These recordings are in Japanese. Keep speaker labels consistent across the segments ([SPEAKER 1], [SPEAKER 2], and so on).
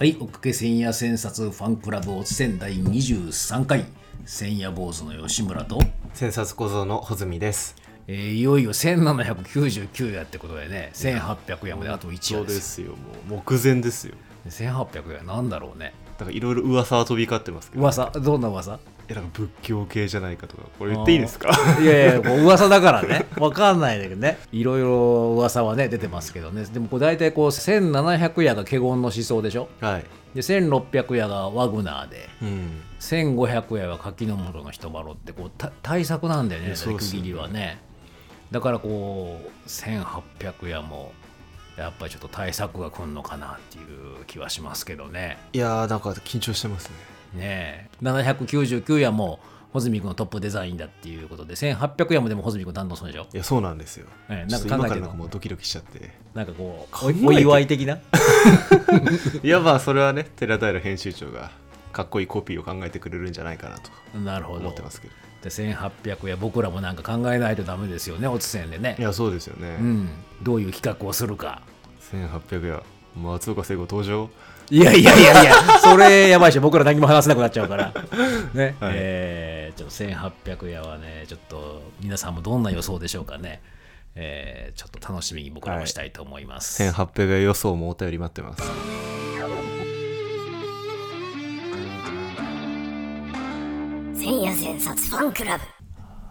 [SPEAKER 1] はい、おっかけ千夜千冊ファンクラブおつせん第23回。千夜坊主の吉村と、
[SPEAKER 2] 千冊小僧の穂積です。
[SPEAKER 1] えーいよいよ1799夜ってことでね。1800夜まであと1
[SPEAKER 2] そう
[SPEAKER 1] 夜で
[SPEAKER 2] すよ、もう目前ですよ。
[SPEAKER 1] 1800夜なんだろうね。
[SPEAKER 2] だからいろいろ噂は飛び交ってますけど、
[SPEAKER 1] 噂？どんな噂？
[SPEAKER 2] えなんか仏教系じゃないかとか、これ言っていいですか？
[SPEAKER 1] いやいやもう噂だからね。わかんないんだけどね。いろいろ噂はね出てますけどね。でもこう大体こう1700夜が華厳の思想でしょ？
[SPEAKER 2] はい。
[SPEAKER 1] で1600夜がワグナーで
[SPEAKER 2] うん。
[SPEAKER 1] 1500夜は柿の本の人バロってこうた対策なんだよね区切りはね。だからこう1800夜もやっぱりちょっと対策が来んのかなっていう気はしますけどね。
[SPEAKER 2] いやー、なんか緊張してますね。
[SPEAKER 1] ねえ799夜も穂積君のトップデザインだっていうことで1800夜もでも穂積君担当するんでしょ？
[SPEAKER 2] いや、そうなんですよ。
[SPEAKER 1] なんか考えてんの
[SPEAKER 2] もうドキドキしちゃって。
[SPEAKER 1] なんかこうおお祝い的な？い
[SPEAKER 2] や、まあ、それはね、寺平編集長が、かっこいいコピーを考えてくれるんじゃないかなと
[SPEAKER 1] なるほど
[SPEAKER 2] 思ってますけど。
[SPEAKER 1] で1800夜僕らもなんか考えないとダメですよねおつせんでね
[SPEAKER 2] いや、そうですよね。
[SPEAKER 1] うんどういう企画をするか
[SPEAKER 2] 1800夜、松岡聖子登場。
[SPEAKER 1] いやいやいやいや、それやばいし、僕ら何も話せなくなっちゃうから。ね、
[SPEAKER 2] はい
[SPEAKER 1] えーちょっと1800夜はね、ちょっと皆さんもどんな予想でしょうかね。えーちょっと楽しみに僕らもしたいと思います。
[SPEAKER 2] 1800夜予想もお便り待ってます。
[SPEAKER 3] 千夜千冊ファンクラブ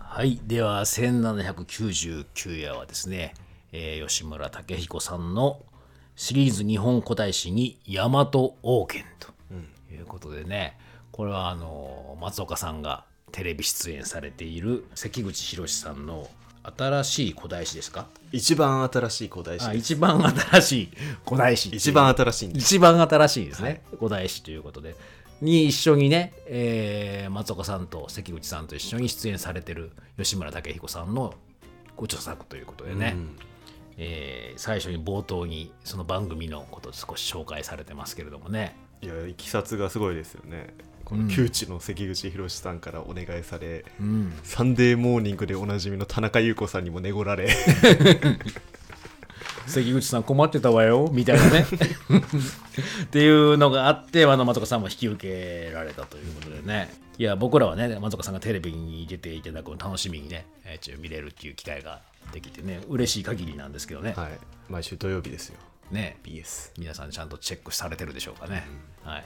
[SPEAKER 1] はい、では1799夜はですね、えー吉村武彦さんのシリーズ日本古代史に大和王権ということでね、これはあの松岡さんがテレビ出演されている関口博さんの新しい古代史ですか？
[SPEAKER 2] 一番新しい古代史。
[SPEAKER 1] 一番新しい古代史
[SPEAKER 2] 一番新しいんです。
[SPEAKER 1] 一番新しいですね、古代史ということで。に一緒にね、えー松岡さんと関口さんと一緒に出演されてる吉村武彦さんのご著作ということでね、えー最初に冒頭にその番組のことを少し紹介されてますけれどもね。
[SPEAKER 2] いやいきさつがすごいですよねこの窮地の関口宏さんからお願いされ、
[SPEAKER 1] うん
[SPEAKER 2] サンデーモーニングでおなじみの田中優子さんにもねごられ
[SPEAKER 1] 関口さん困ってたわよみたいなねっていうのがあってあの松岡さんも引き受けられたということでねいや僕らはね松岡さんがテレビに出ていただくの楽しみにね、えーちょっと見れるっていう機会ができてね嬉しい限りなんですけどね、
[SPEAKER 2] はい。毎週土曜日ですよ。
[SPEAKER 1] ね。
[SPEAKER 2] BS
[SPEAKER 1] 皆さんちゃんとチェックされてるでしょうかね、はい。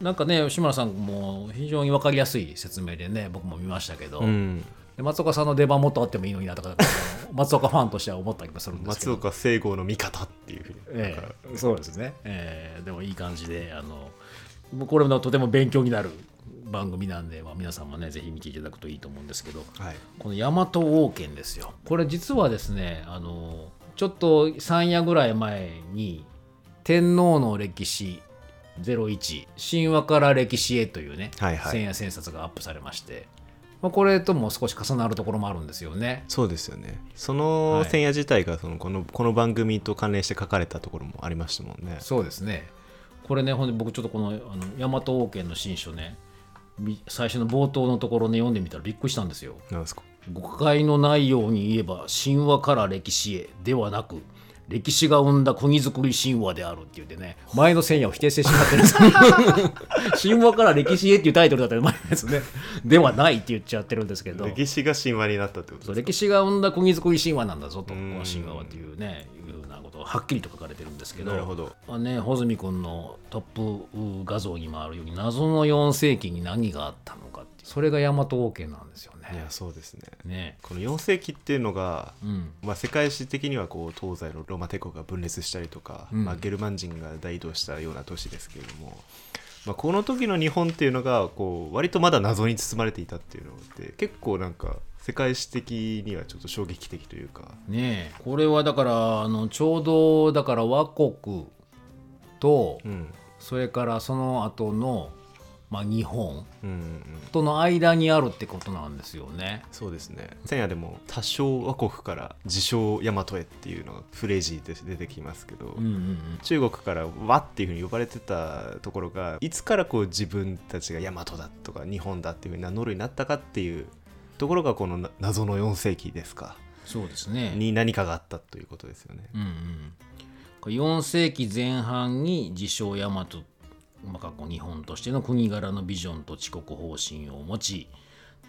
[SPEAKER 1] なんかね吉村さんも非常に分かりやすい説明でね僕も見ましたけど、
[SPEAKER 2] うん。
[SPEAKER 1] で松岡さんの出番もっとあってもいいのになとか松岡ファンとしては思ったりもするんですけど。
[SPEAKER 2] 松岡聖剛の味方っていうふうに、
[SPEAKER 1] ええ、そうですね、ええでもいい感じであのもうこれもとても勉強になる番組なんで、まあ、皆さんもねぜひ見ていただくといいと思うんですけど
[SPEAKER 2] はい。
[SPEAKER 1] この大和王権ですよ。これ実はですねあのちょっと3夜ぐらい前に天皇の歴史01神話から歴史へというね、
[SPEAKER 2] はいはい。
[SPEAKER 1] 千夜千冊がアップされまして、まあ、これとも少し重なるところもあるんですよね。
[SPEAKER 2] そうですよね。そ
[SPEAKER 1] は
[SPEAKER 2] の
[SPEAKER 1] い。
[SPEAKER 2] 千夜自体がそのこのこの番組と関連して書かれたところもありましたもんね。
[SPEAKER 1] そうですね。これね、ほんで僕ちょっとこのあの大和王権の新書ね、み最初の冒頭のところね、読んでみたらびっくりしたんですよ。
[SPEAKER 2] なんですか？
[SPEAKER 1] 誤解のないように言えば、神話から歴史へではなく、歴史が生んだ国づくり神話であるって言ってね、前の千夜を否定してしまってる。んです神話から歴史へっていうタイトルだったら前のやつね、ではないって言っちゃってるんですけど。
[SPEAKER 2] 歴史が神話になったってこと
[SPEAKER 1] そう
[SPEAKER 2] です
[SPEAKER 1] 歴史が生んだ国づくり神話なんだぞと、神話はっていうね、いうとをはっきりと書かれてるんですけど、
[SPEAKER 2] なるほど。
[SPEAKER 1] まあね、穂積君のトップ画像にもあるように、謎の4世紀に何があったのかってそれが大和王権なんですよね。
[SPEAKER 2] いやそうですね。
[SPEAKER 1] ね。
[SPEAKER 2] この4世紀っていうのが、
[SPEAKER 1] うん、
[SPEAKER 2] まあ、世界史的にはこう東西のローマ帝国が分裂したりとか、
[SPEAKER 1] うん。
[SPEAKER 2] まあ、ゲルマン人が大移動したような都市ですけれども、まあ、この時の日本っていうのがこう割とまだ謎に包まれていたっていうのって結構なんか世界史的にはちょっと衝撃的というか。
[SPEAKER 1] ねえ。これはだからあのちょうどだから倭国と、
[SPEAKER 2] うん。
[SPEAKER 1] それからその後のまあ、日本
[SPEAKER 2] うんうんうん。
[SPEAKER 1] との間にあるってことなんですよね。
[SPEAKER 2] そうですね。千夜でも多少倭国から自称大和へっていうのがフレージーで出てきますけど、
[SPEAKER 1] うんうんうん。
[SPEAKER 2] 中国から和っていうふうに呼ばれてたところがいつからこう自分たちが大和だとか日本だっていうふうに名乗るようになったかっていうところがこのな謎の4世紀ですか。
[SPEAKER 1] そうですね。
[SPEAKER 2] に何かがあったということですよね。
[SPEAKER 1] うんうん、4世紀前半に自称大和まあ、過去日本としての国柄のビジョンと遅刻方針を持ち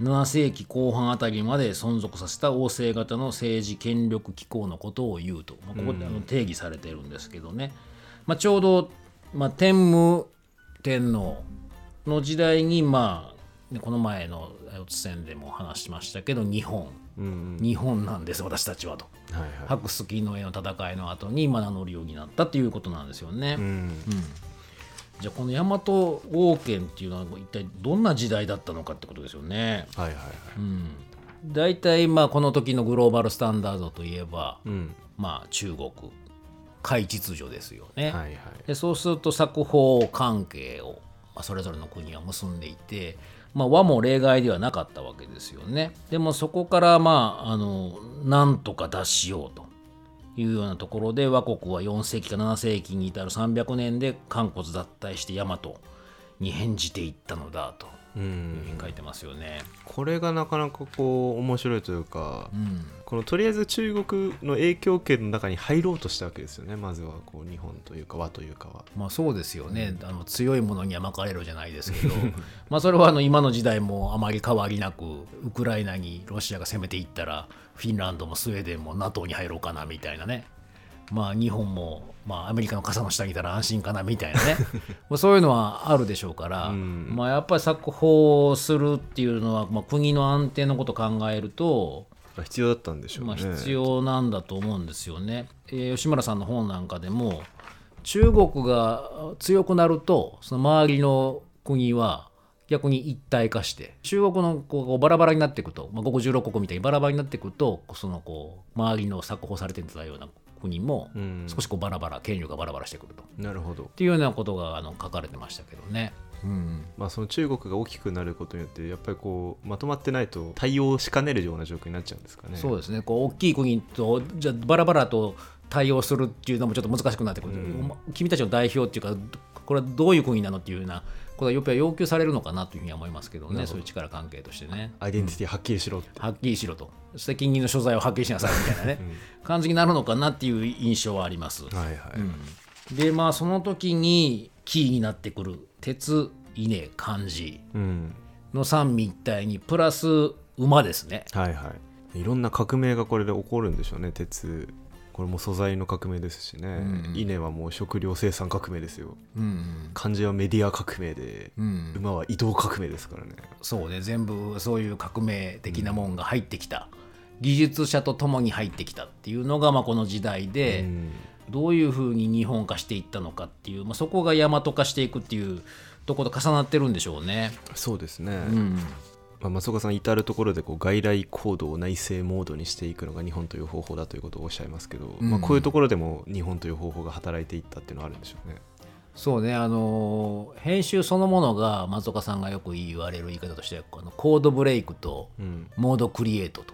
[SPEAKER 1] 7世紀後半あたりまで存続させた王政型の政治権力機構のことを言うと、まあ、ここであの定義されてるんですけどね、まあ、ちょうど、まあ、天武天皇の時代にまあねこの前の四つ戦でも話しましたけど日本、日本なんです私たちはと。
[SPEAKER 2] はいはい。
[SPEAKER 1] 白スキの絵の戦いの後にまあ名乗るようになったっていうことなんですよね。
[SPEAKER 2] うん。
[SPEAKER 1] じゃあこの大和王権っていうのは一体どんな時代だったのかってことですよね。
[SPEAKER 2] はいはいはい。
[SPEAKER 1] 大体まあこの時のグローバルスタンダードといえば、
[SPEAKER 2] うん。
[SPEAKER 1] まあ中国海秩序ですよね。
[SPEAKER 2] はいはい。
[SPEAKER 1] でそうすると作法関係を、まあ、それぞれの国は結んでいて、まあ、和も例外ではなかったわけですよね。でもそこからまああのなんとか脱しようというようなところで倭国は4世紀か7世紀に至る300年で韓骨脱退して大和に返じていったのだと
[SPEAKER 2] う
[SPEAKER 1] ん。書いてますよね。
[SPEAKER 2] これがなかなかこう面白いというか、
[SPEAKER 1] うん。
[SPEAKER 2] このとりあえず中国の影響圏の中に入ろうとしたわけですよねまずはこう日本というか和というかは
[SPEAKER 1] まあそうですよね、あの強いものには巻かれるじゃないですけどまあそれはあの今の時代もあまり変わりなくウクライナにロシアが攻めていったらフィンランドもスウェーデンも NATO に入ろうかなみたいなねまあ日本も、まあ、アメリカの傘の下にいたら安心かなみたいなね。まあそういうのはあるでしょうから、
[SPEAKER 2] うん。
[SPEAKER 1] まあやっぱり作法をするっていうのは、まあ、国の安定のことを考えると
[SPEAKER 2] 必要だったんでしょうね、
[SPEAKER 1] まあ、必要なんだと思うんですよね。えー吉村さんの本なんかでも中国が強くなるとその周りの国は逆に一体化して中国のこうバラバラになっていくと、まあ、5 16国みたいにバラバラになっていくとそのこう周りの作法されてたような国も
[SPEAKER 2] うん。
[SPEAKER 1] 少しこうバラバラ権力がバラバラしてくると。っ
[SPEAKER 2] なるほど。
[SPEAKER 1] ていうようなことがあの書かれてましたけどね。うん。
[SPEAKER 2] まあその中国が大きくなることによってやっぱりこうまとまってないと対応しかねるような状況になっちゃうんですかね。
[SPEAKER 1] そうですね。こう大きい国とじゃあバラバラと対応するっていうのもちょっと難しくなってくる、
[SPEAKER 2] うん。
[SPEAKER 1] 君たちの代表っていうかこれはどういう国なのっていうようなことはやっぱり要求されるのかなというふうには思いますけどねそういう力関係としてね。
[SPEAKER 2] アイデンティティはっきりしろって、
[SPEAKER 1] はっきりしろと。責任の所在をはっきりしなさいみたいなね、感じになるのかなっていう印象はあります。
[SPEAKER 2] はいはい、
[SPEAKER 1] でまあその時にキーになってくる鉄稲漢字
[SPEAKER 2] うん。
[SPEAKER 1] の三位一体にプラス馬ですね。
[SPEAKER 2] はいはい。いろんな革命がこれで起こるんでしょうね鉄これも素材の革命ですしね、稲はもう食料生産革命ですよ。
[SPEAKER 1] うん。
[SPEAKER 2] 漢字はメディア革命で、
[SPEAKER 1] うん。
[SPEAKER 2] 馬は移動革命ですからね。
[SPEAKER 1] そうね全部そういう革命的なもんが入ってきた、技術者と共に入ってきたっていうのが、まあ、この時代で、
[SPEAKER 2] うん。
[SPEAKER 1] どういうふうに日本化していったのかっていう、まあ、そこが大和化していくっていうところと重なってるんでしょうね。
[SPEAKER 2] そうですね、
[SPEAKER 1] うん
[SPEAKER 2] まあ、松岡さん至る所でこう外来コードを内製モードにしていくのが日本という方法だということをおっしゃいますけど、
[SPEAKER 1] うん。
[SPEAKER 2] まあ、こういうところでも日本という方法が働いていったっていうのはあるんでしょうね。
[SPEAKER 1] そうねあのー編集そのものが松岡さんがよく言われる言い方としてこのコードブレイクと
[SPEAKER 2] うん。
[SPEAKER 1] モードクリエイトと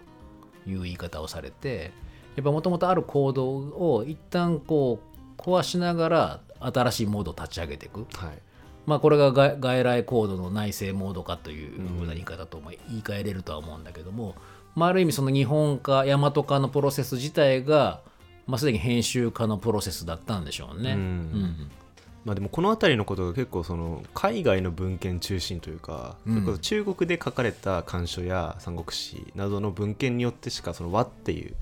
[SPEAKER 1] いう言い方をされてやっぱもともとあるコードを一旦こう壊しながら新しいモードを立ち上げていく、
[SPEAKER 2] はい
[SPEAKER 1] まあ、これが外外来コードの内製モード化というふうな言い方とも言い換えれるとは思うんだけども、まあ、ある意味その日本化大和化のプロセス自体が、まあ、すでに編集化のプロセスだったんでしょうね。
[SPEAKER 2] うん。
[SPEAKER 1] うん。
[SPEAKER 2] まあ、でもこの辺りのことが結構その海外の文献中心というか、
[SPEAKER 1] うん。
[SPEAKER 2] 中国で書かれた漢書や三国志などの文献によってしかその和っていう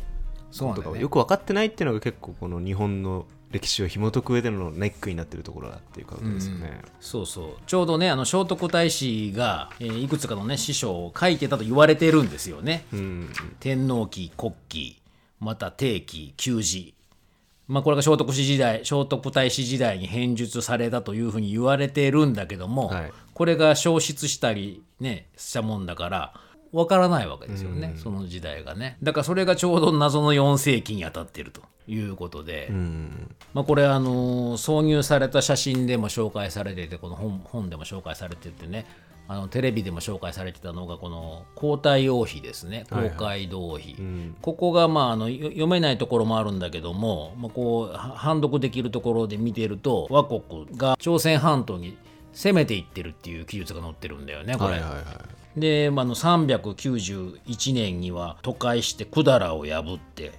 [SPEAKER 2] ことがよく分かってないっていうのが結構この日本の歴史を紐解く上でのネックになってるところだっていうことですよね。
[SPEAKER 1] そうそう。ちょうどねあの聖徳太子が、えーいくつかのね師匠を書いてたと言われてるんですよね。
[SPEAKER 2] うん
[SPEAKER 1] 天皇期国期また定期旧字まあこれが聖徳氏時代聖徳太子時代に編述されたというふうに言われてるんだけども、
[SPEAKER 2] はい。
[SPEAKER 1] これが消失したりねしたもんだからわからないわけですよね、その時代がね。だからそれがちょうど謎の4世紀に当たってるということで、
[SPEAKER 2] うん。
[SPEAKER 1] まあ、これあの挿入された写真でも紹介されててこの本本でも紹介されててねあのテレビでも紹介されてたのがこの皇太王妃ですね
[SPEAKER 2] はいはい。
[SPEAKER 1] 皇海道王妃、
[SPEAKER 2] ん。
[SPEAKER 1] ここがまああのよ読めないところもあるんだけども、まあ、こうは判読できるところで見てると倭国が朝鮮半島に攻めていってるっていう記述が載ってるんだよねこれ。
[SPEAKER 2] はいはいはい
[SPEAKER 1] で、まあ、あの391年には都会して百済を破ってで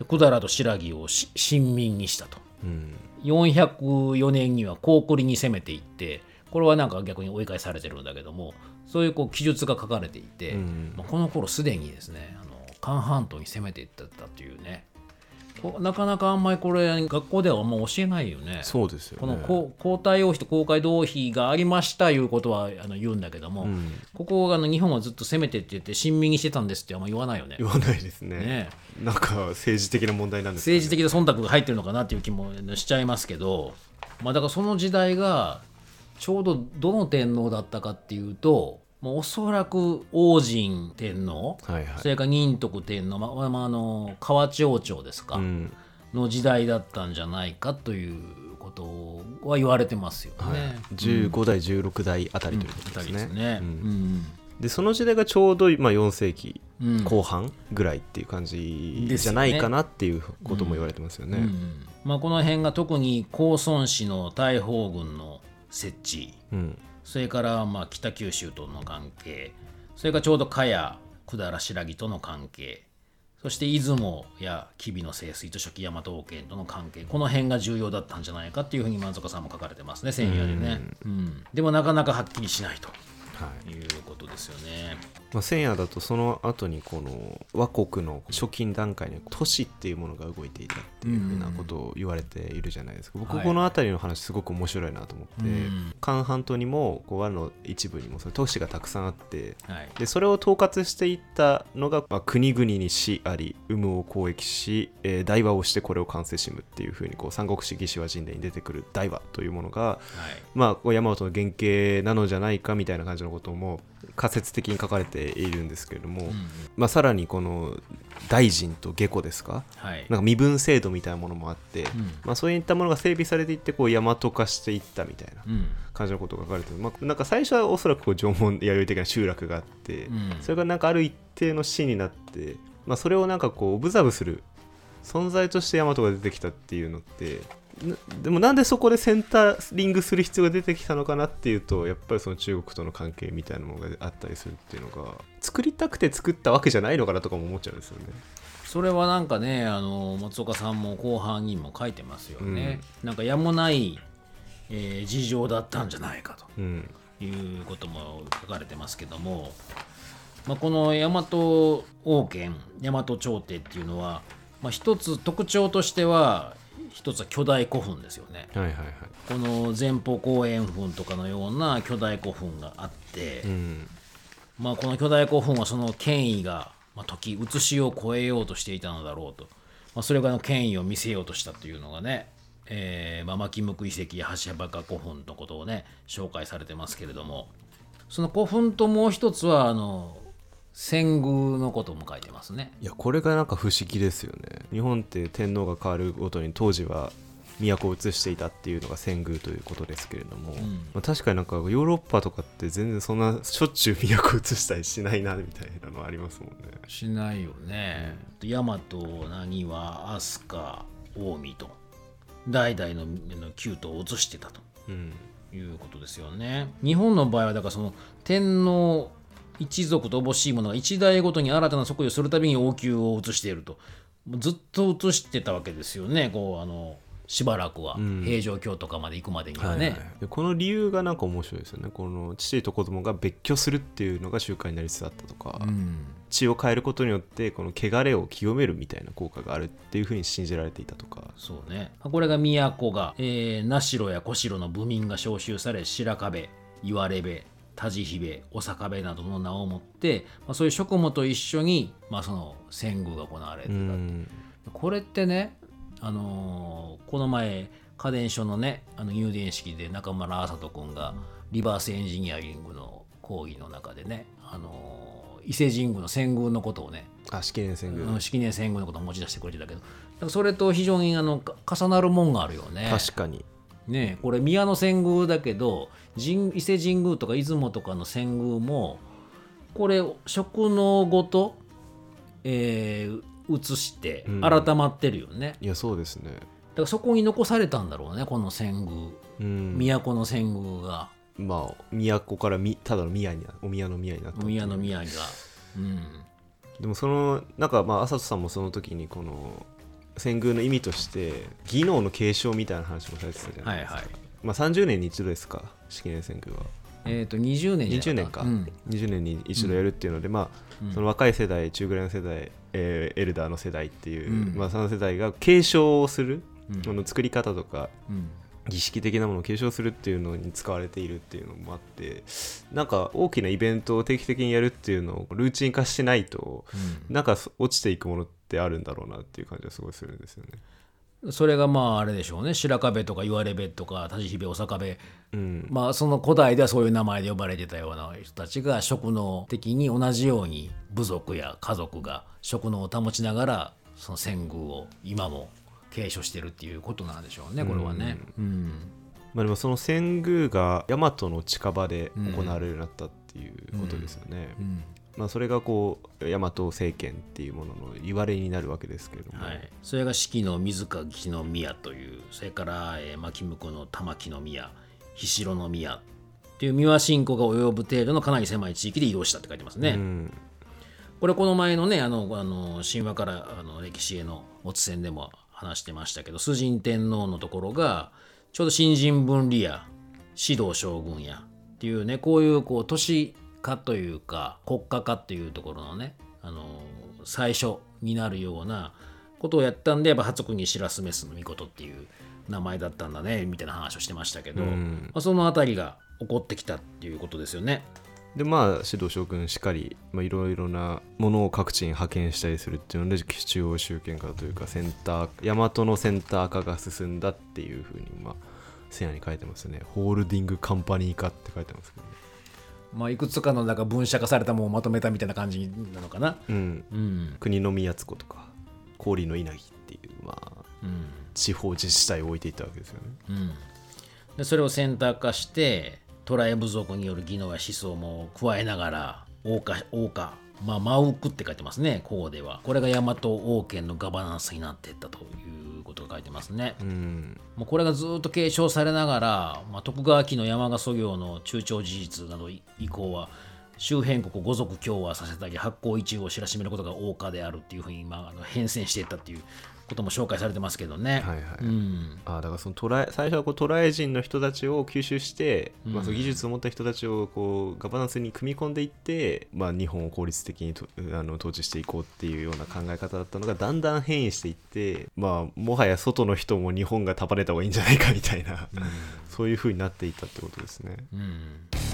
[SPEAKER 1] 百済と新羅をし親民にしたと。
[SPEAKER 2] うん
[SPEAKER 1] 404年には高句麗に攻めていってこれはなんか逆に追い返されてるんだけどもそういうこう記述が書かれていて、
[SPEAKER 2] うん
[SPEAKER 1] まあ、この頃すでにですねあの韓半島に攻めていったというねなかなかあんまりこれ学校ではあんま教えないよね。
[SPEAKER 2] そうですよね。
[SPEAKER 1] この皇皇太王妃と公開同妃がありましたいうことはあの言うんだけども、
[SPEAKER 2] うん。
[SPEAKER 1] ここあの日本はずっと攻めてって言って親身にしてたんですってあんま言わないよね。
[SPEAKER 2] 言わないですね。
[SPEAKER 1] ね。
[SPEAKER 2] なんか政治的な問題なんですかね。
[SPEAKER 1] 政治的な忖度が入ってるのかなっていう気もしちゃいますけど、まあ、だからその時代がちょうどどの天皇だったかっていうともうおそらく王神天皇、
[SPEAKER 2] はいはい。
[SPEAKER 1] それから仁徳天皇、まあまあ、あの河内王朝ですか、
[SPEAKER 2] うん。
[SPEAKER 1] の時代だったんじゃないかということは言われてますよね。
[SPEAKER 2] 15代16代あたりということですね,、
[SPEAKER 1] りですね。
[SPEAKER 2] う
[SPEAKER 1] うん。ん
[SPEAKER 2] でその時代がちょうど、まあ、4世紀
[SPEAKER 1] うん。
[SPEAKER 2] 後半ぐらいっていう感じじゃないかなっていうことも言われてますよね。
[SPEAKER 1] うん。まあ、この辺が特に高孫氏の大砲軍の設置
[SPEAKER 2] うん
[SPEAKER 1] それからまあ北九州との関係、それからちょうど茅、百済、白木との関係、そして出雲や吉備の清水と初期大和王権との関係、この辺が重要だったんじゃないかっていうふうに万塚さんも書かれてますね、千夜でね。うん。でもなかなかはっきりしないと
[SPEAKER 2] はい。
[SPEAKER 1] いうことですよね。
[SPEAKER 2] まあ、千夜だとその後にこの倭国の初期段階に都市っていうものが動いていたっていうふうなことを言われているじゃないですか、僕
[SPEAKER 1] はい
[SPEAKER 2] この辺りの話すごく面白いなと思って、
[SPEAKER 1] うん。
[SPEAKER 2] 韓半島にもこう倭の一部にもその都市がたくさんあって
[SPEAKER 1] はい。
[SPEAKER 2] でそれを統括していったのが、まあ、国々に死あり有無を交易し、えー大和をしてこれを完成しむっていうふうにこう三国志義士和人伝に出てくる大和というものが、
[SPEAKER 1] はい。
[SPEAKER 2] まあ、こう大和の原型なのじゃないかみたいな感じのことも仮説的に書かれているんですけれども、
[SPEAKER 1] うん
[SPEAKER 2] まあ、さらにこの大臣と下戸ですか？
[SPEAKER 1] はい。
[SPEAKER 2] なんか身分制度みたいなものもあって、
[SPEAKER 1] うん。
[SPEAKER 2] まあ、そういったものが整備されていってこう大和化していったみたいな
[SPEAKER 1] うん。
[SPEAKER 2] 感じのことが書かれてる、まあ、なんか最初はおそらくこう縄文弥生的な集落があって、
[SPEAKER 1] うん。
[SPEAKER 2] それがなんかある一定の死になって、まあ、それをなんかこうオブザーブする存在として大和が出てきたっていうのってなでもなんでそこでセンタリングする必要が出てきたのかなっていうとやっぱりその中国との関係みたいなものがあったりするっていうのが作りたくて作ったわけじゃないのかなとかも思っちゃうんですよね。
[SPEAKER 1] それはなんかねあの松岡さんも後半にも書いてますよね、なんかやもない、えー事情だったんじゃないか
[SPEAKER 2] うん。
[SPEAKER 1] ということも書かれてますけども、まあ、この大和王権大和朝廷っていうのは、まあ、一つ特徴としては一つは巨大古墳ですよね。
[SPEAKER 2] はいはいはい。
[SPEAKER 1] この前方後円墳とかのような巨大古墳があって、
[SPEAKER 2] うん。
[SPEAKER 1] まあ、この巨大古墳はその権威が、まあ、時移しを超えようとしていたのだろうと、まあ、それがあの権威を見せようとしたというのがね、えーまあ、牧向遺跡や橋墓古墳のことをね紹介されてますけれども。その古墳ともう一つはあの遷宮のことも書いてますね。
[SPEAKER 2] いやこれがなんか不思議ですよね日本って天皇が変わるごとに当時は都を移していたっていうのが遷宮ということですけれども、まあ、確かになんかヨーロッパとかって全然そんなしょっちゅう都を移したりしないなみたいなのありますもんね
[SPEAKER 1] しないよね。大和、何は飛鳥、近江と代々のの宮都を移してたと。
[SPEAKER 2] うん
[SPEAKER 1] いうことですよね。日本の場合はだからその天皇一族とおぼしいものが一代ごとに新たな即位をするたびに王宮を移していると。ずっと移してたわけですよね。こうあのしばらくは、
[SPEAKER 2] ん。
[SPEAKER 1] 平城京とかまで行くまでにはね。
[SPEAKER 2] はいはいでこの理由がなんか面白いですよね。この父と子供が別居するっていうのが習慣になりつつあったとか、
[SPEAKER 1] うん。
[SPEAKER 2] 血を変えることによってこの汚れを清めるみたいな効果があるっていうふうに信じられていたとか。
[SPEAKER 1] そうね。これが都が、えー、名城や小城の部民が召集され白壁岩れ部田地姫長壁などの名を持って、まあ、そういう職務と一緒に、まあ、その遷宮が行われてた
[SPEAKER 2] うん。
[SPEAKER 1] これってね、あのーこの前家電所のねあの入電式で中村麻人君がリバースエンジニアリングの講義の中でね、あのー伊勢神宮の遷宮のことをね、
[SPEAKER 2] あ式年遷宮、
[SPEAKER 1] うん式年遷宮のことを持ち出してくれてたけどそれと非常にあのか重なるもんがあるよね。
[SPEAKER 2] 確かに
[SPEAKER 1] ねこれ宮の遷宮だけど神伊勢神宮とか出雲とかの遷宮もこれ職能ごと、えー移して
[SPEAKER 2] うん。
[SPEAKER 1] 改まってるよね、
[SPEAKER 2] いやそうですね。
[SPEAKER 1] だからそこに残されたんだろうねこの遷宮。
[SPEAKER 2] うん。
[SPEAKER 1] 都の遷宮が。
[SPEAKER 2] まあ都からみただの宮になお宮の宮になったっていう。
[SPEAKER 1] 宮の宮が。うん。
[SPEAKER 2] でもそのなんかまあ浅戸さんもその時にこの遷宮の意味として技能の継承みたいな話もされてたじゃないですか、
[SPEAKER 1] はいはい。
[SPEAKER 2] まあ、30年に一度ですか？式年遷宮は。
[SPEAKER 1] えっ、と20年じゃ
[SPEAKER 2] 20年か、
[SPEAKER 1] うん。
[SPEAKER 2] 20年に一度やるっていうので、まあ、その若い世代中ぐらいの世代、えーエルダーの世代っていう、
[SPEAKER 1] うん。
[SPEAKER 2] まあ、その世代が継承をする、
[SPEAKER 1] うん。
[SPEAKER 2] この作り方とか
[SPEAKER 1] うん
[SPEAKER 2] 儀式的なものを継承するっていうのに使われているっていうのもあってなんか大きなイベントを定期的にやるっていうのをルーチン化してないと、なんか落ちていくものってあるんだろうなっていう感じはすごいするんですよね。
[SPEAKER 1] それがまああれでしょうね。白壁とか言われべとか立ち姫長壁
[SPEAKER 2] うん。
[SPEAKER 1] まあその古代ではそういう名前で呼ばれてたような人たちが職能的に同じように部族や家族が職能を保ちながらその遷宮を今も継承してるっていうことなんでしょうねこれはね。うん。
[SPEAKER 2] まあ、でもその遷宮が大和の近場で行われるようになったっていうことですよね。
[SPEAKER 1] うん。
[SPEAKER 2] まあ、それがこう大和政権っていうものの言われになるわけですけれども、
[SPEAKER 1] はい、それが四季の水垣の宮というそれから、えー、牧向の玉木の宮菱代の宮っていう三輪信仰が及ぶ程度のかなり狭い地域で移動したって書いてますね。
[SPEAKER 2] うん。
[SPEAKER 1] これこの前のねあのあの神話からあの歴史への落線でも話してましたけど崇神天皇のところがちょうど新人分離や指導将軍やっていうねこういうこう都市化というか国家化っていうところのねあの最初になるようなことをやったんでやっぱ初国白洲メスの御事っていう名前だったんだねみたいな話をしてましたけど、
[SPEAKER 2] うん
[SPEAKER 1] まあ、その辺りが起こってきたっていうことですよね。
[SPEAKER 2] でまあ指導将軍しっかりまあいろいろなものを各地に派遣したりするっていうので中央集権化というかセンター大和のセンター化が進んだっていうふうにまあセアに書いてますねホールディングカンパニー化って書いてますけどね
[SPEAKER 1] まあ、いくつかのなんか分社化されたものをまとめたみたいな感じなのかな。
[SPEAKER 2] うん
[SPEAKER 1] うん。
[SPEAKER 2] 国の宮津子とか氷の稲城っていうまあ
[SPEAKER 1] うん。
[SPEAKER 2] 地方自治体を置いていったわけですよね
[SPEAKER 1] うん。で、それをセンター化して、トライ部族による技能や思想も加えながら、王家、王家、まあ、マウクって書いてますね、こうでは。これが大和王権のガバナンスになっていったということが書いてますね。
[SPEAKER 2] うん
[SPEAKER 1] もうこれがずっと継承されながら、まあ、徳川家の山賀祖業の中朝事実など以降は周辺国を五族共和させたり発行一を知らしめることが王家であるっていうふうに、まあ、あの変遷していったっていうことも紹介されてますけどね。
[SPEAKER 2] はいはい。
[SPEAKER 1] うん。
[SPEAKER 2] あーだからそのトライ最初はこうトライ人の人たちを吸収して、まあ、その技術を持った人たちをこうガバナンスに組み込んでいって、まあ、日本を効率的にとあの統治していこうっていうような考え方だったのがだんだん変異していって、まあ、もはや外の人も日本が束ねた方がいいんじゃないかみたいな、そういう風になっていったってことですね。
[SPEAKER 1] うん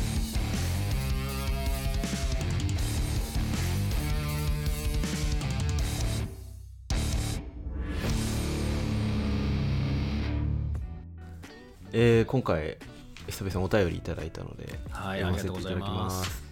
[SPEAKER 2] えー今回久々にお便りいただいたので、
[SPEAKER 1] はい
[SPEAKER 2] 読ませていただきま
[SPEAKER 1] ます
[SPEAKER 2] す。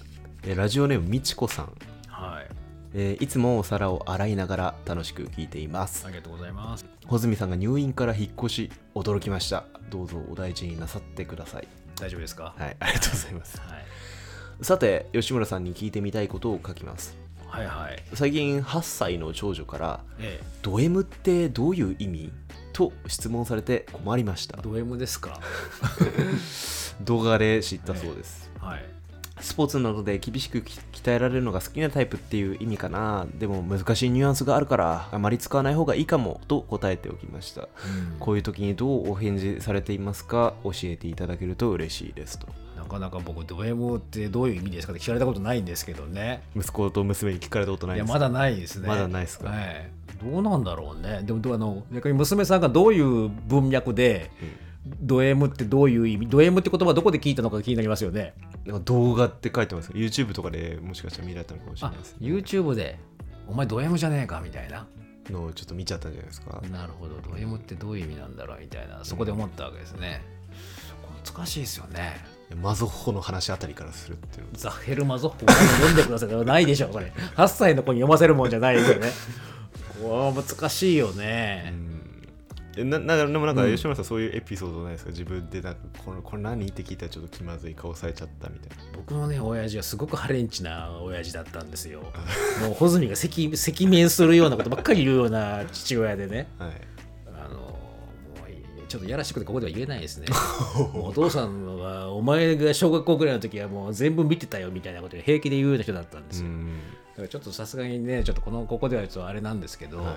[SPEAKER 2] えーラジオネームみちこさん、
[SPEAKER 1] はい。
[SPEAKER 2] えーいつもお皿を洗いながら楽しく聞いています
[SPEAKER 1] ありがとうございます。
[SPEAKER 2] 穂積さんが入院から引っ越し驚きましたどうぞお大事になさってください
[SPEAKER 1] 大丈夫ですか？
[SPEAKER 2] はいありがとうございます
[SPEAKER 1] はい。
[SPEAKER 2] さて吉村さんに聞いてみたいことを書きます
[SPEAKER 1] はいはい。
[SPEAKER 2] 最近8歳の長女から
[SPEAKER 1] え「
[SPEAKER 2] ド M ってどういう意味?」と質問されて困りました。
[SPEAKER 1] え、ド M ですか？
[SPEAKER 2] 動画で知ったそうです、
[SPEAKER 1] はい。
[SPEAKER 2] スポーツなどで厳しくき鍛えられるのが好きなタイプっていう意味かな。でも難しいニュアンスがあるからあまり使わない方がいいかもと答えておきました。こういう時にどうお返事されていますか？教えていただけると嬉しいですと。
[SPEAKER 1] なかなか僕、ド M ってどういう意味ですかって聞かれたことないんですけどね。
[SPEAKER 2] 息子と娘に聞かれたことないです
[SPEAKER 1] いや、まだないですね。
[SPEAKER 2] まだないですか？
[SPEAKER 1] はい。どうなんだろうね。でも、どうあの逆に娘さんがどういう文脈で、ド M ってどういう意味ド M って言葉はどこで聞いたのか気になりますよね。
[SPEAKER 2] なんか動画って書いてます YouTube とかでもしかしたら見られたのかもしれ
[SPEAKER 1] あ
[SPEAKER 2] ないです、ね、
[SPEAKER 1] YouTube で、お前ド M じゃねえかみたいな。
[SPEAKER 2] のをちょっと見ちゃったんじゃないですか？
[SPEAKER 1] なるほど、ド M ってどういう意味なんだろうみたいな、そこで思ったわけですね。難しいですよね。
[SPEAKER 2] マゾッホの話あたりからするっていうの
[SPEAKER 1] ザ・ヘルマゾッホ読んでください。ないでしょ、これ。8歳の子に読ませるもんじゃないですよね。これ難しいよね。
[SPEAKER 2] えななでもなんか吉村さんそういうエピソードないですか？自分でなんかこれこれ何って聞いたらちょっと気まずい顔されちゃったみたいな
[SPEAKER 1] 僕のね、親父はすごくハレンチな親父だったんですよ。もう、穂積が赤赤面するようなことばっかり言うような父親でね。
[SPEAKER 2] はい
[SPEAKER 1] あのちょっとやらしくてここでは言えないですね。お父さんはお前が小学校ぐらいの時はもう全部見てたよみたいなことを平気で言うような人だったんですよ。
[SPEAKER 2] うん
[SPEAKER 1] だからちょっとさすがにね、ちょっとこのここではちょっとあれなんですけど、
[SPEAKER 2] はい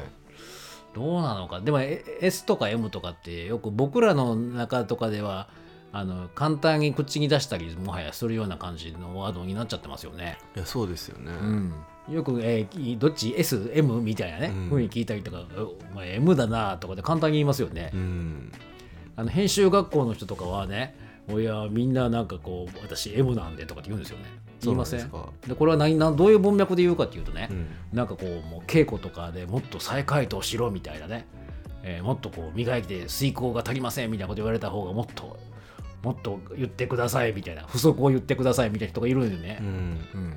[SPEAKER 1] どうなのかでもえ S とか M とかってよく僕らの中とかではあの簡単に口に出したりもはやするような感じのワードになっちゃってますよね。
[SPEAKER 2] いやそうですよね、
[SPEAKER 1] うん、よく、えーどっち ?SM みたいなね、
[SPEAKER 2] うん
[SPEAKER 1] ふうに聞いたりとか、お前 M だなとかで簡単に言いますよね。
[SPEAKER 2] うん
[SPEAKER 1] あの編集学校の人とかはね、いや、みんななんかこう、私 M なんでとかって言うんですよね。言いません？
[SPEAKER 2] で
[SPEAKER 1] これは何何どういう文脈で言うかっていうとね、
[SPEAKER 2] うん
[SPEAKER 1] なんかこう、もう稽古とかでもっと再解答しろみたいなね、えーもっとこう磨いて遂行が足りませんみたいなこと言われた方がもっと、もっと言ってくださいみたいな、不足を言ってくださいみたいな人がいるんでね。
[SPEAKER 2] うん
[SPEAKER 1] うん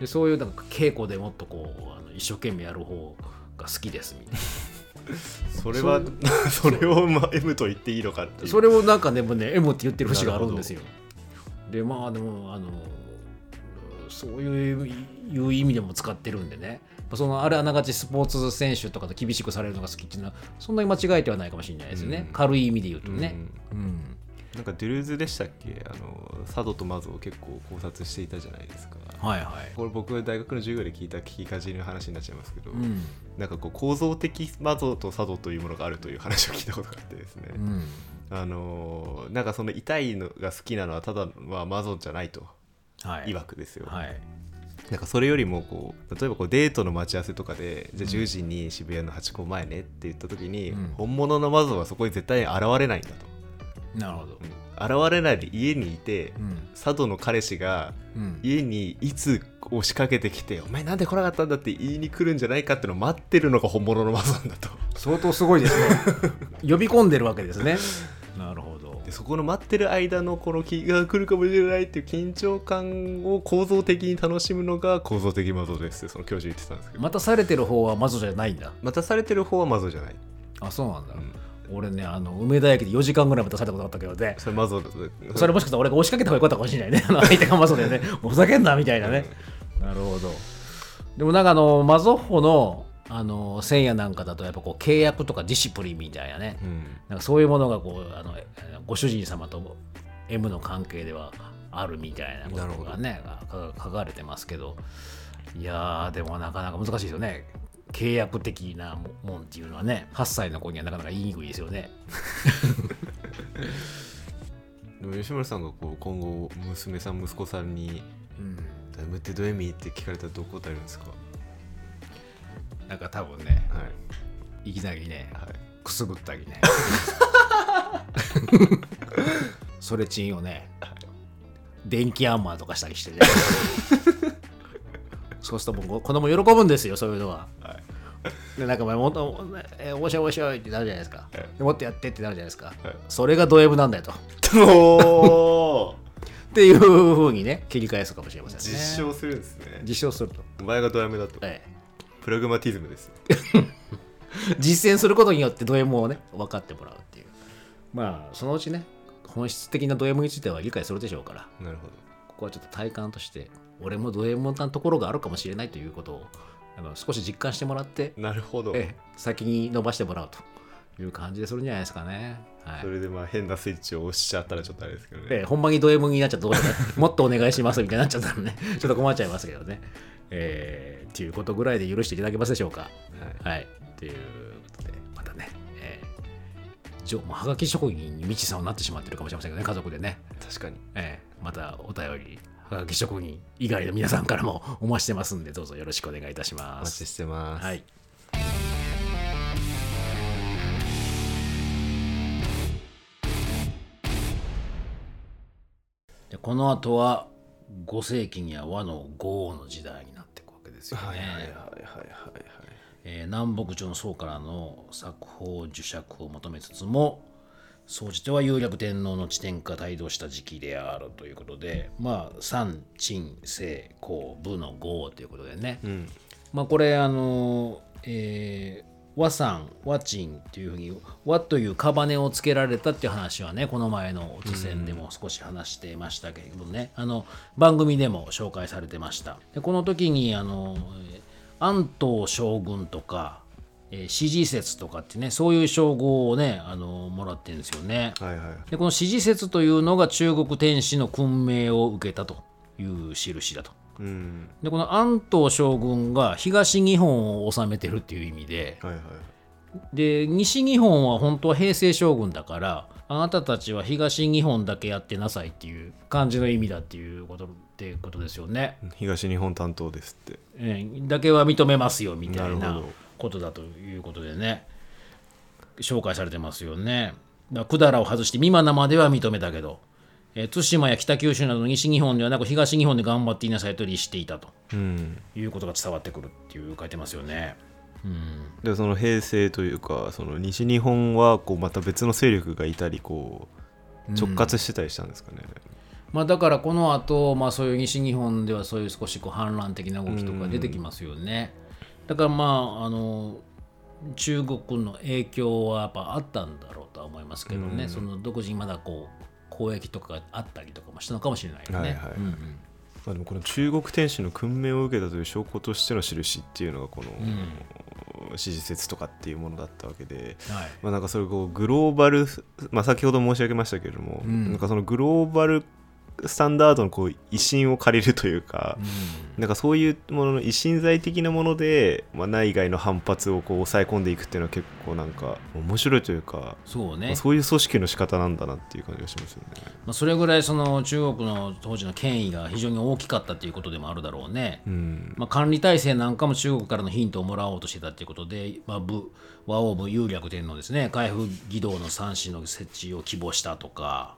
[SPEAKER 1] でそういうなんか稽古でもっとこうあの一生懸命やる方が好きですみたい
[SPEAKER 2] それはそれをまあ M と言っていいのかってい
[SPEAKER 1] な
[SPEAKER 2] う。
[SPEAKER 1] それをなんかねもうね M って言ってる節があるんですよ。でまあでもあのそういういう意味でも使ってるんでね。そのあれあながちスポーツ選手とかと厳しくされるのが好きっていうのはそんなに間違えてはないかもしれないですね、
[SPEAKER 2] うん。
[SPEAKER 1] 軽い意味で言うとね、うん
[SPEAKER 2] なんかドゥルーズでしたっけ？あの佐渡とマゾを結構考察していたじゃないですか。
[SPEAKER 1] はいはい、
[SPEAKER 2] これ僕が大学の授業で聞いた聞きかじりの話になっちゃいますけど、
[SPEAKER 1] うん。
[SPEAKER 2] なんかこう構造的マゾと佐渡というものがあるという話を聞いたことがあってですね、
[SPEAKER 1] うん。
[SPEAKER 2] あのーなんかその痛いのが好きなのはただはマゾじゃないと
[SPEAKER 1] はい。
[SPEAKER 2] 曰くですよ、
[SPEAKER 1] はい。
[SPEAKER 2] なんかそれよりもこう例えばこうデートの待ち合わせとかでじゃあ10時に渋谷のハチ公前ねって言った時に、
[SPEAKER 1] うん。
[SPEAKER 2] 本物のマゾはそこに絶対に現れないんだと、
[SPEAKER 1] なるほど。
[SPEAKER 2] うん。現れないで家にいて、
[SPEAKER 1] うん。
[SPEAKER 2] 佐渡の彼氏が
[SPEAKER 1] うん。
[SPEAKER 2] 家にいつ押しかけてきて「お前なんで来なかったんだ」って言いに来るんじゃないかっていうのを待ってるのが本物のマゾなんだと。
[SPEAKER 1] 相当すごいですね。呼び込んでるわけですね。なるほど。
[SPEAKER 2] でそこの待ってる間のこの気が来るかもしれないっていう緊張感を構造的に楽しむのが構造的マゾです。ってその教授言ってたんですけど。
[SPEAKER 1] 待たされてる方はマゾじゃないんだ。
[SPEAKER 2] 待たされてる方はマゾじゃない、
[SPEAKER 1] あそうなんだ、
[SPEAKER 2] うん
[SPEAKER 1] 俺ねあの梅田駅で4時間ぐらい待たされたことあったけどね。
[SPEAKER 2] それマゾだ
[SPEAKER 1] それもしかしたら俺が押しかけた方がよかったかもしれないね。あの相手がマゾでね。もうふざけんなみたいなね、なるほど。でもなんかあのマゾッホのあの聖夜なんかだとやっぱこう契約とかディシプリンみたいなね、
[SPEAKER 2] うん。
[SPEAKER 1] なんかそういうものがこうあのご主人様と M の関係ではあるみたいなことがねか書かれてますけど。いやーでもなかなか難しいですよね契約的なもんっていうのはね8歳の子にはなかなか言いにくいですよね。
[SPEAKER 2] でも吉村さんがこう今後娘さん息子さんに
[SPEAKER 1] うん「
[SPEAKER 2] ダムってどういう意味?」って聞かれたらどう答えるんですか？
[SPEAKER 1] なんか多分ね
[SPEAKER 2] はい。
[SPEAKER 1] いきなりね
[SPEAKER 2] はい。
[SPEAKER 1] くすぐったりね。それチンをね。電気アンマーとかしたりしてね。そうするともう子供喜ぶんですよそういうのは。
[SPEAKER 2] はい
[SPEAKER 1] でなんかもっとえ面白い面白いってなるじゃないですか、もっとやってってなるじゃないですか、
[SPEAKER 2] はい
[SPEAKER 1] それがド M なんだよと。っ
[SPEAKER 2] おー。
[SPEAKER 1] ていうふうにね切り返すかもしれませんね。
[SPEAKER 2] 実証するんですね。
[SPEAKER 1] 実証すると、
[SPEAKER 2] お前がドラムだと。
[SPEAKER 1] え
[SPEAKER 2] プラグマティズムです
[SPEAKER 1] え 実践することによってド M をね分かってもらうっていう。まあそのうちね本質的なド M については理解するでしょうから。
[SPEAKER 2] なるほど。
[SPEAKER 1] ここはちょっと体感として俺もド M なところがあるかもしれないということをあの少し実感してもらって、
[SPEAKER 2] なるほど
[SPEAKER 1] ええ先に伸ばしてもらうという感じでするんじゃないですかね。はい
[SPEAKER 2] それでまあ変なスイッチを押しちゃったらちょっとあれですけどね
[SPEAKER 1] ええほんまにド M になっちゃったら もっとお願いしますみたいになっちゃったらね、ちょっと困っちゃいますけどね。えー、っていうことぐらいで許していただけますでしょうか。
[SPEAKER 2] はい
[SPEAKER 1] はい。ということで、またね、えー、じょもうはがき職人に未知さんになってしまってるかもしれませんけどね、家族でね。
[SPEAKER 2] 確かに
[SPEAKER 1] えーまたお便り、はがき職人以外の皆さんからもお待ちしてますんで、どうぞよろしくお願いいたし
[SPEAKER 2] お
[SPEAKER 1] ます。
[SPEAKER 2] 待ちしてます
[SPEAKER 1] はい。でこの後は5世紀には和の豪王の時代になっていくわけですよね。
[SPEAKER 2] はいはいはいはいはい
[SPEAKER 1] えー南北朝の宋からの作法受釈を求めつつも総じては有力天皇の地点化帯同した時期であるということでまあ三陳清公武の豪ということでね、
[SPEAKER 2] うん。
[SPEAKER 1] まあこれあのえー和山和陳っていうふうに和というカバネをつけられたっていう話はねこの前のお戦でも少し話してましたけれどね、あの番組でも紹介されてました。でこの時にあのえー安東将軍とか、えー、支持説とかってねそういう称号をねあのもらってるんですよね。
[SPEAKER 2] はいはい。
[SPEAKER 1] でこの支持説というのが中国天子の訓命を受けたという印だと。
[SPEAKER 2] うん。
[SPEAKER 1] でこの安東将軍が東日本を治めてるっていう意味で
[SPEAKER 2] はいはい。
[SPEAKER 1] で西日本は本当は平成将軍だからあなたたちは東日本だけやってなさいっていう感じの意味だっていうことってことですよね。
[SPEAKER 2] 東日本担当ですって。
[SPEAKER 1] ええだけは認めますよみたいな。
[SPEAKER 2] なるほど
[SPEAKER 1] ことだということでね紹介されてますよね。だから百済を外して美馬までは認めたけど、えー対馬や北九州などの西日本ではなく東日本で頑張っていなさいと律していたと
[SPEAKER 2] うん
[SPEAKER 1] いうことが伝わってくるっていう書いてますよね。
[SPEAKER 2] でその平成というかその西日本はこうまた別の勢力がいたりこう直轄してたりしたんですかね、
[SPEAKER 1] まあ、だからこの後、まあそういう西日本ではそういう少しこう反乱的な動きとか出てきますよね。だからまああの中国の影響はやっぱあったんだろうとは思いますけどね、その独自にまだこう交易とかがあったりとかもしたのかもしれないよね。
[SPEAKER 2] はいはい。
[SPEAKER 1] うんうん。
[SPEAKER 2] まあ、でもこの中国天使の訓命を受けたという証拠としての印っていうのがこの、史実説とかっていうものだったわけで、
[SPEAKER 1] はい。
[SPEAKER 2] まあ、なんかそれこうグローバル、まあ、先ほど申し上げましたけれども、
[SPEAKER 1] ん。
[SPEAKER 2] なんかそのグローバルスタンダードのこう威信を借りるというか、なんかそういうものの維新剤的なもので、まあ、内外の反発をこう抑え込んでいくっていうのは結構なんか面白いというか、ま
[SPEAKER 1] そうね。
[SPEAKER 2] あ、そういう組織の仕方なんだなっていう感じがしますよね。
[SPEAKER 1] まあ、それぐらいその中国の当時の権威が非常に大きかったということでもあるだろうね。
[SPEAKER 2] うん。
[SPEAKER 1] まあ、管理体制なんかも中国からのヒントをもらおうとしてたということで、まあ、武和王武有略天皇ですね。海部義堂の三子の設置を希望したとか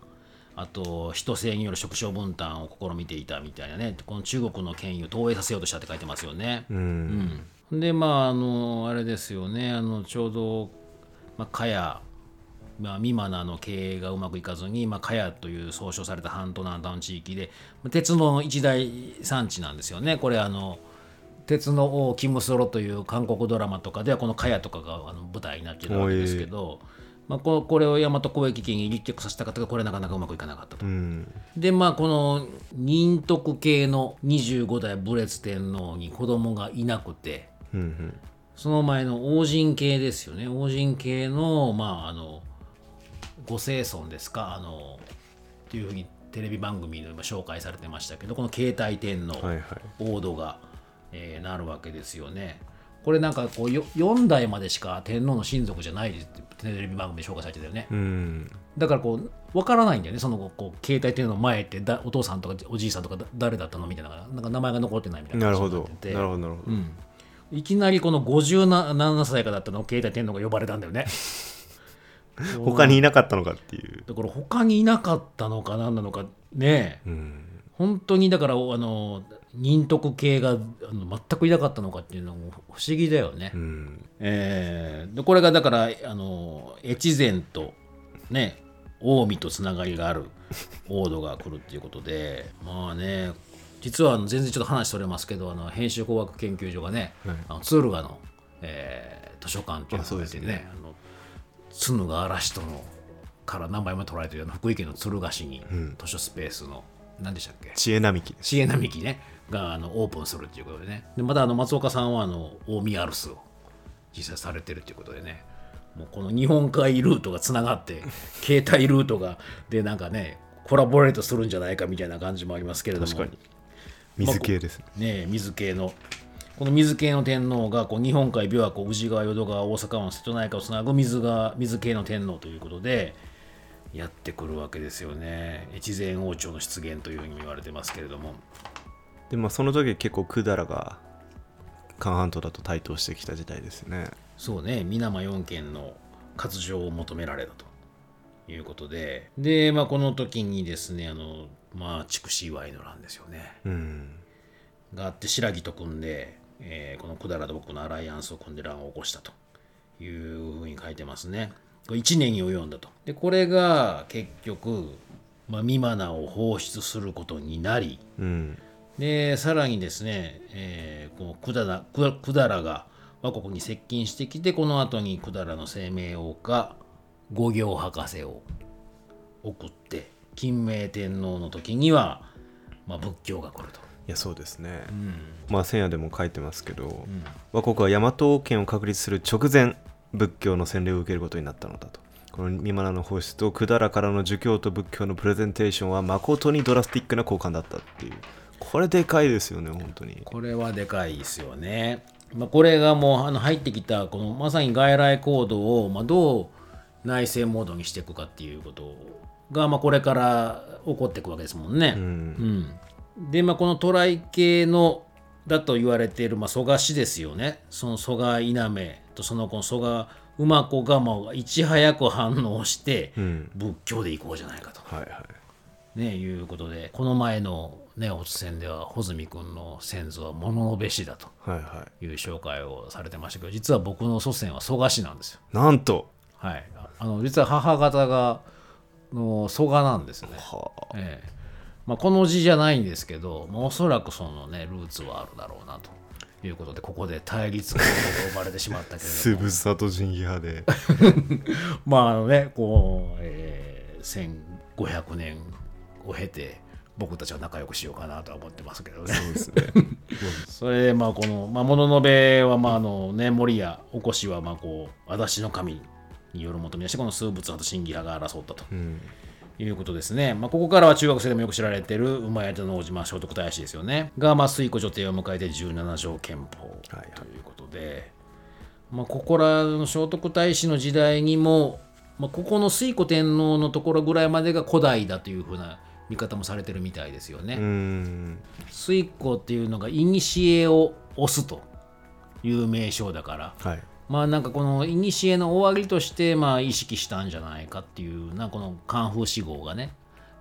[SPEAKER 1] あと人制による職種分担を試みていたみたいなね。この中国の権威を投影させようとしたって書いてますよね。
[SPEAKER 2] うん。
[SPEAKER 1] うん。でまああのあれですよね。あのちょうど、まあ、茅まあ、美馬の経営がうまくいかずに、まあ、茅という総称された半島南端の地域で鉄の一大産地なんですよね。これあの鉄の王キムスロという韓国ドラマとかではこの茅とかがあの舞台になっているわけですけど、まあ、ここれを大和交易権に立脚させたかったがこれなかなかうまくいかなかったと。
[SPEAKER 2] うん
[SPEAKER 1] でまあこの仁徳系の25代武烈天皇に子供がいなくて
[SPEAKER 2] うんうん
[SPEAKER 1] その前の王神系ですよね王神系のまああのご生孫ですかあのっていうふうにテレビ番組で今紹介されてましたけどこの携帯天皇、
[SPEAKER 2] はいはい
[SPEAKER 1] 王土が、えーなるわけですよね。これなんかこうよ4代までしか天皇の親族じゃないテレビ番組で紹介されてたよね。
[SPEAKER 2] うん。
[SPEAKER 1] だからこう分からないんだよね。その後こう携帯天皇の前ってだお父さんとかおじいさんとかだ誰だったのみたいななんか名前が残ってないみたいな
[SPEAKER 2] なるほど。なるほどなるほど、
[SPEAKER 1] うん。いきなりこの57歳かだったの携帯天皇が呼ばれたんだよね。
[SPEAKER 2] 他にいなかったのかっていう、
[SPEAKER 1] だから他にいなかったのか何なのかね。え
[SPEAKER 2] うん、
[SPEAKER 1] 本当にだからあの仁徳系があの全くいなかったのかっていうのも不思議だよね。
[SPEAKER 2] うん。
[SPEAKER 1] えーでこれがだからあの越前とね近江とつながりがある 王土が来るっていうことでまあね実はあの全然ちょっと話それますけどあの編集工学研究所がね、
[SPEAKER 2] はい。
[SPEAKER 1] あの敦賀の、えー図書館っていうの
[SPEAKER 2] あそう
[SPEAKER 1] が出てね
[SPEAKER 2] ですね。
[SPEAKER 1] あの敦賀嵐とのから名前も取られてるあの福井県の敦賀市に
[SPEAKER 2] ん。
[SPEAKER 1] 図書スペースの何でしたっけ？
[SPEAKER 2] 知恵並木です
[SPEAKER 1] 知恵並木ねがあのオープンするっていうことでね。でまたあの松岡さんはあの大宮アルスを実際されてるっていうことでね。もうこの日本海ルートがつながって 携帯ルートがでなんかねコラボレートするんじゃないかみたいな感じもありますけれども。
[SPEAKER 2] 確かに。水系ですね、
[SPEAKER 1] ねえ水系の。この水系の天皇がこう日本海琵琶湖宇治川淀川大阪湾瀬戸内海をつなぐ水が水系の天皇ということでやってくるわけですよね。越前王朝の出現というふうに言われてますけれども
[SPEAKER 2] でまあその時結構百済が韓半島だと台頭してきた時代ですね。
[SPEAKER 1] そうね。水間四県の割譲を求められたと。いうことで。で、まあ、この時にですねあのまあ筑紫祝いの乱ですよね。
[SPEAKER 2] うん。
[SPEAKER 1] があって白木と組んで、えーこの百済と僕のアライアンスを組んで乱を起こしたと。いうふうに書いてますね。これ1年に及んだと。でこれが結局、まあ、ミマナを放出することになり
[SPEAKER 2] うん
[SPEAKER 1] でさらにですね、えーこの百済が倭国に接近してきてこの後に百済の生命王家五行博士を送って金明天皇の時には、まあ、仏教が来ると。
[SPEAKER 2] いやそうですね、まあ千夜でも書いてますけど、倭国は大和王権を確立する直前仏教の洗礼を受けることになったのだと。このミマナの放出と百済からの儒教と仏教のプレゼンテーションは誠にドラスティックな交換だったっていうこれでかいですよね本当に
[SPEAKER 1] これはでかいですよね。まあ、これがもうあの入ってきたこのまさに外来コードをまあどう内政モードにしていくかっていうことがまあこれから起こっていくわけですもんね。うんで、まあ、このトライ系のだと言われている、まあ、蘇我氏ですよね。その蘇我稲目とその子の蘇我馬子がもういち早く反応して
[SPEAKER 2] うん
[SPEAKER 1] 仏教でいこうじゃないかと、
[SPEAKER 2] はいはい
[SPEAKER 1] ね、いうことでこの前の、ね、お戦では穂積君の先祖は物部氏だと
[SPEAKER 2] はいは
[SPEAKER 1] い。う紹介をされてましたけど実は僕の祖先は蘇我氏なんですよ。
[SPEAKER 2] いなんと。
[SPEAKER 1] はい、あの実は母方がの蘇我なんですね。
[SPEAKER 2] はあ。
[SPEAKER 1] ええ。まあ、この字じゃないんですけど、まあ、おそらくそのねルーツはあるだろうなと。いうことでここで対立構造が生まれてしまったけども。
[SPEAKER 2] ぶさと仁義派で。
[SPEAKER 1] まああのねこう、えー1500年を経て僕たちは仲良くしようかなとは思ってますけどね。
[SPEAKER 2] そうですね
[SPEAKER 1] それでまあこの、まあ、物のべはまああのね森やおこしはまあこう足立の神による求め出してこの数物派と真偽派が争ったと
[SPEAKER 2] うん
[SPEAKER 1] いうことですね。まあ、ここからは中学生でもよく知られている馬宿の王子、まあ、聖徳太子ですよね。が、まあ、水庫女帝を迎えて17条憲法
[SPEAKER 2] はいはい
[SPEAKER 1] ということで、まあ、ここらの聖徳太子の時代にも、まあ、ここの水庫天皇のところぐらいまでが古代だというふうな見方もされてるみたいですよね。
[SPEAKER 2] うん。
[SPEAKER 1] 水庫っていうのが古を押すという名称だから、
[SPEAKER 2] はい。
[SPEAKER 1] まあなんかこの古の終わりとしてまあ意識したんじゃないかっていうなこのカンフー死号がね。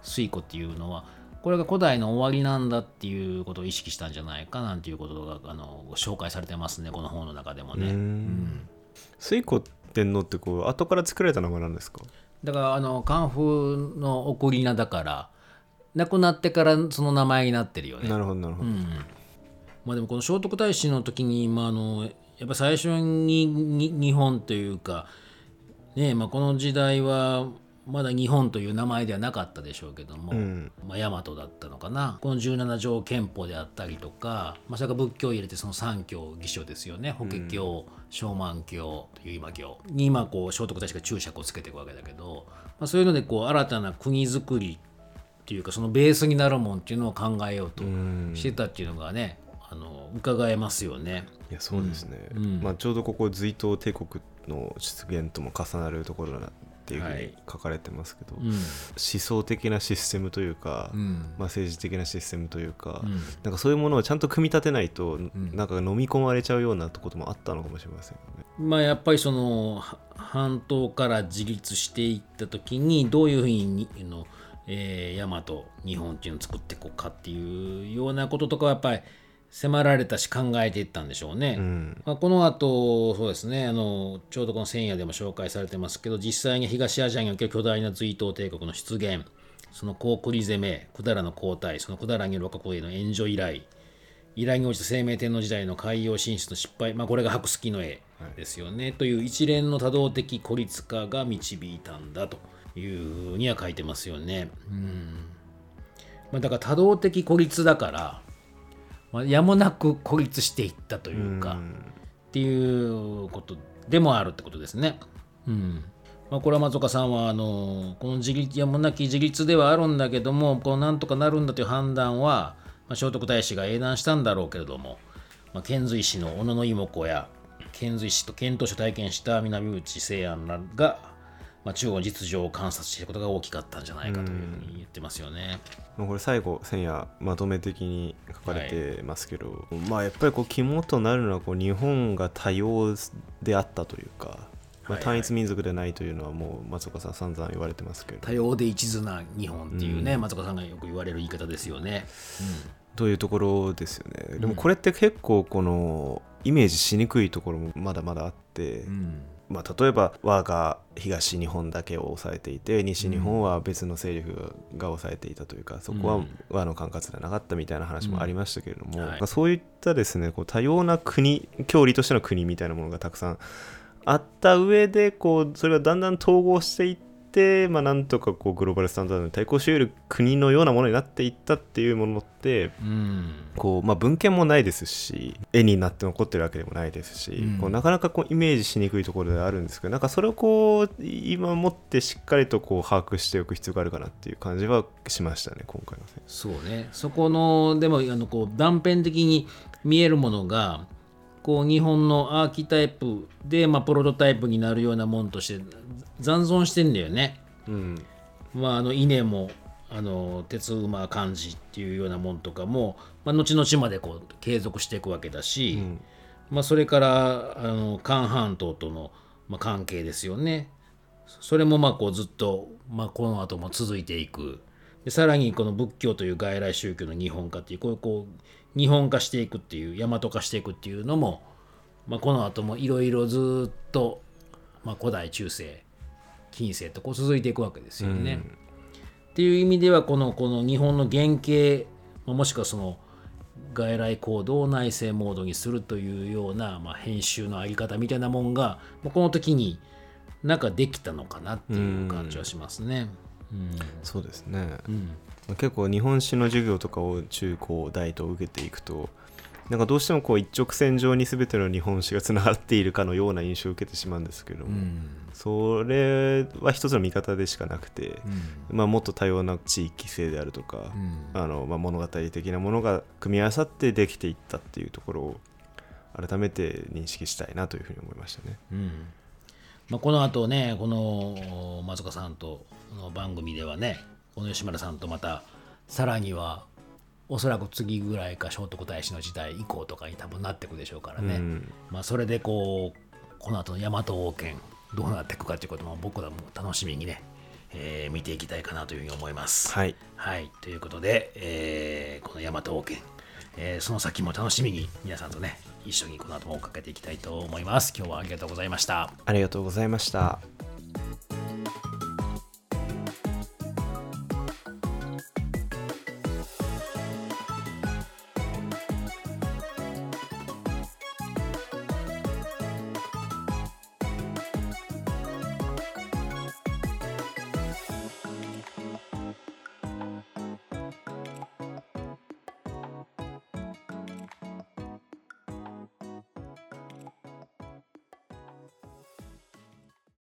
[SPEAKER 1] 水庫っていうのはこれが古代の終わりなんだっていうことを意識したんじゃないかなんていうことがあの紹介されてますねこの本の中でもね。
[SPEAKER 2] うん。水庫天皇ってこう後から作られた名前なんですか？
[SPEAKER 1] だからあのカンフーの送り名だから亡くなってからその名前になってるよね。
[SPEAKER 2] なるほどなるほど、
[SPEAKER 1] まあでもこの聖徳太子の時に、まあ、あのやっぱ最初にに日本というか、ねまあ、この時代はまだ日本という名前ではなかったでしょうけども、
[SPEAKER 2] ん。
[SPEAKER 1] まあ、大和だったのかな。この17条憲法であったりとか、まあ、それから仏教を入れてその三教義書ですよね。法華経、小満経という今経。に今こう聖徳太子が注釈をつけていくわけだけど、まあ、そういうのでこう新たな国づくりっていうかそのベースになるもんっていうのを考えようとしてたっていうのがねあの伺えますよね。
[SPEAKER 2] いやそうですね、まあ、ちょうどここ隋唐帝国の出現とも重なるところだなっていうふうに
[SPEAKER 1] はい。
[SPEAKER 2] 書かれてますけど、
[SPEAKER 1] うん。
[SPEAKER 2] 思想的なシステムというか、
[SPEAKER 1] ん。
[SPEAKER 2] まあ、政治的なシステムというか、
[SPEAKER 1] ん。
[SPEAKER 2] なんかそういうものをちゃんと組み立てないと、なんか飲み込まれちゃうようなこともあったのかもしれませんよね。
[SPEAKER 1] まあやっぱりそのは半島から自立していった時にどういうふうにあの、えー、大和日本っていうのを作っていこうかっていうようなこととかはやっぱり迫られたし考えていったんでしょうね。
[SPEAKER 2] うん。
[SPEAKER 1] まあ、この後そうですねあのちょうどこの千夜でも紹介されてますけど実際に東アジアにおける巨大な隋唐帝国の出現その高栗攻め百済の皇太その百済による若子への援助依頼依頼に応じた生命天皇時代の海洋進出の失敗、まあ、これが白月の絵ですよね、という一連の多動的孤立化が導いたんだというふうには書いてますよね。うんまあ、だから多動的孤立だから、まあ、やもなく孤立していったというか、っていうことでもあるってことですね。うんまあ、これは松岡さんはあのこの自立やもなき自立ではあるんだけどもこのなんとかなるんだという判断は、まあ、聖徳太子が英断したんだろうけれども、まあ、遣隋使の小野の妹子や遣隋使と遣唐使を体験した南内清安らが、まあ、中国の実情を観察していることが大きかったんじゃないかというふうに言ってますよね。
[SPEAKER 2] まあこれ最後千夜まとめ的に書かれてますけど、まあやっぱりこう肝となるのはこう日本が多様であったというか、まあ、
[SPEAKER 1] はいはい。
[SPEAKER 2] 単一民族でないというのはもう松岡さん散々言われてますけど。
[SPEAKER 1] 多様で一途な日本っていうね、松岡さんがよく言われる言い方ですよね。
[SPEAKER 2] というところですよね。でもこれって結構このイメージしにくいところもまだまだあって、
[SPEAKER 1] うん
[SPEAKER 2] まあ、例えば我が東日本だけを抑えていて西日本は別の勢力が抑えていたというかそこは和の管轄ではなかったみたいな話もありましたけれども、
[SPEAKER 1] うんはい。
[SPEAKER 2] まあそういったですねこう多様な国郷里としての国みたいなものがたくさんあった上でこうそれがだんだん統合していって、まあ、なんとかこうグローバルスタンダードに対抗し得る国のようなものになっていったっていうものって
[SPEAKER 1] うん。
[SPEAKER 2] こう、まあ、文献もないですし絵になって残ってるわけでもないですし、
[SPEAKER 1] うん。
[SPEAKER 2] こうなかなかこうイメージしにくいところではあるんですけどなんかそれをこう今もってしっかりとこう把握しておく必要があるかなっていう感じはしましたね今回の戦
[SPEAKER 1] そうね。そこのでもあのこう断片的に見えるものがこう日本のアーキタイプで、まあ、プロトタイプになるようなもんとして残存してんだよね。
[SPEAKER 2] うん
[SPEAKER 1] まあ、あの稲もあの鉄馬漢字っていうようなもんとかも、まあ、後々までこう継続していくわけだし、まあ、それからあの韓半島との、まあ、関係ですよね。それもまあこうずっと、まあ、この後も続いていく。でさらにこの仏教という外来宗教の日本化っていうこうこう日本化していくっていう大和化していくっていうのも、まあ、この後もいろいろずっと、まあ、古代中世近世とこう続いていくわけですよね。っていう意味ではこのこの日本の原型まあもしくはその外来行動を内政モードにするというような、まあ、編集のあり方みたいなもんがまあこの時になんかできたのかなっていう感じはしますね。うん。
[SPEAKER 2] そうですね、まあ結構日本史の授業とかを中高大と受けていくとなんかどうしてもこう一直線上に全ての日本史がつながっているかのような印象を受けてしまうんですけども、それは一つの見方でしかなくて、まあ、もっと多様な地域性であるとか、あのまあ、物語的なものが組み合わさってできていったっていうところを改めて認識したいなというふうに思いましたね。
[SPEAKER 1] まあ、この後ねこの松岡さんとの番組ではねこの吉村さんとまたさらにはおそらく次ぐらいか聖徳太子の時代以降とかに多分なっていくでしょうからね、まあ、それでこうこの後の大和王権どうなっていくかということも僕らも楽しみにね、えー見ていきたいかなというふうに思います。
[SPEAKER 2] はい、
[SPEAKER 1] はい、ということで、えーこの大和王権、えーその先も楽しみに皆さんとね一緒にこの後も追っかけていきたいと思います。今日はありがとうございました。
[SPEAKER 2] ありがとうございました。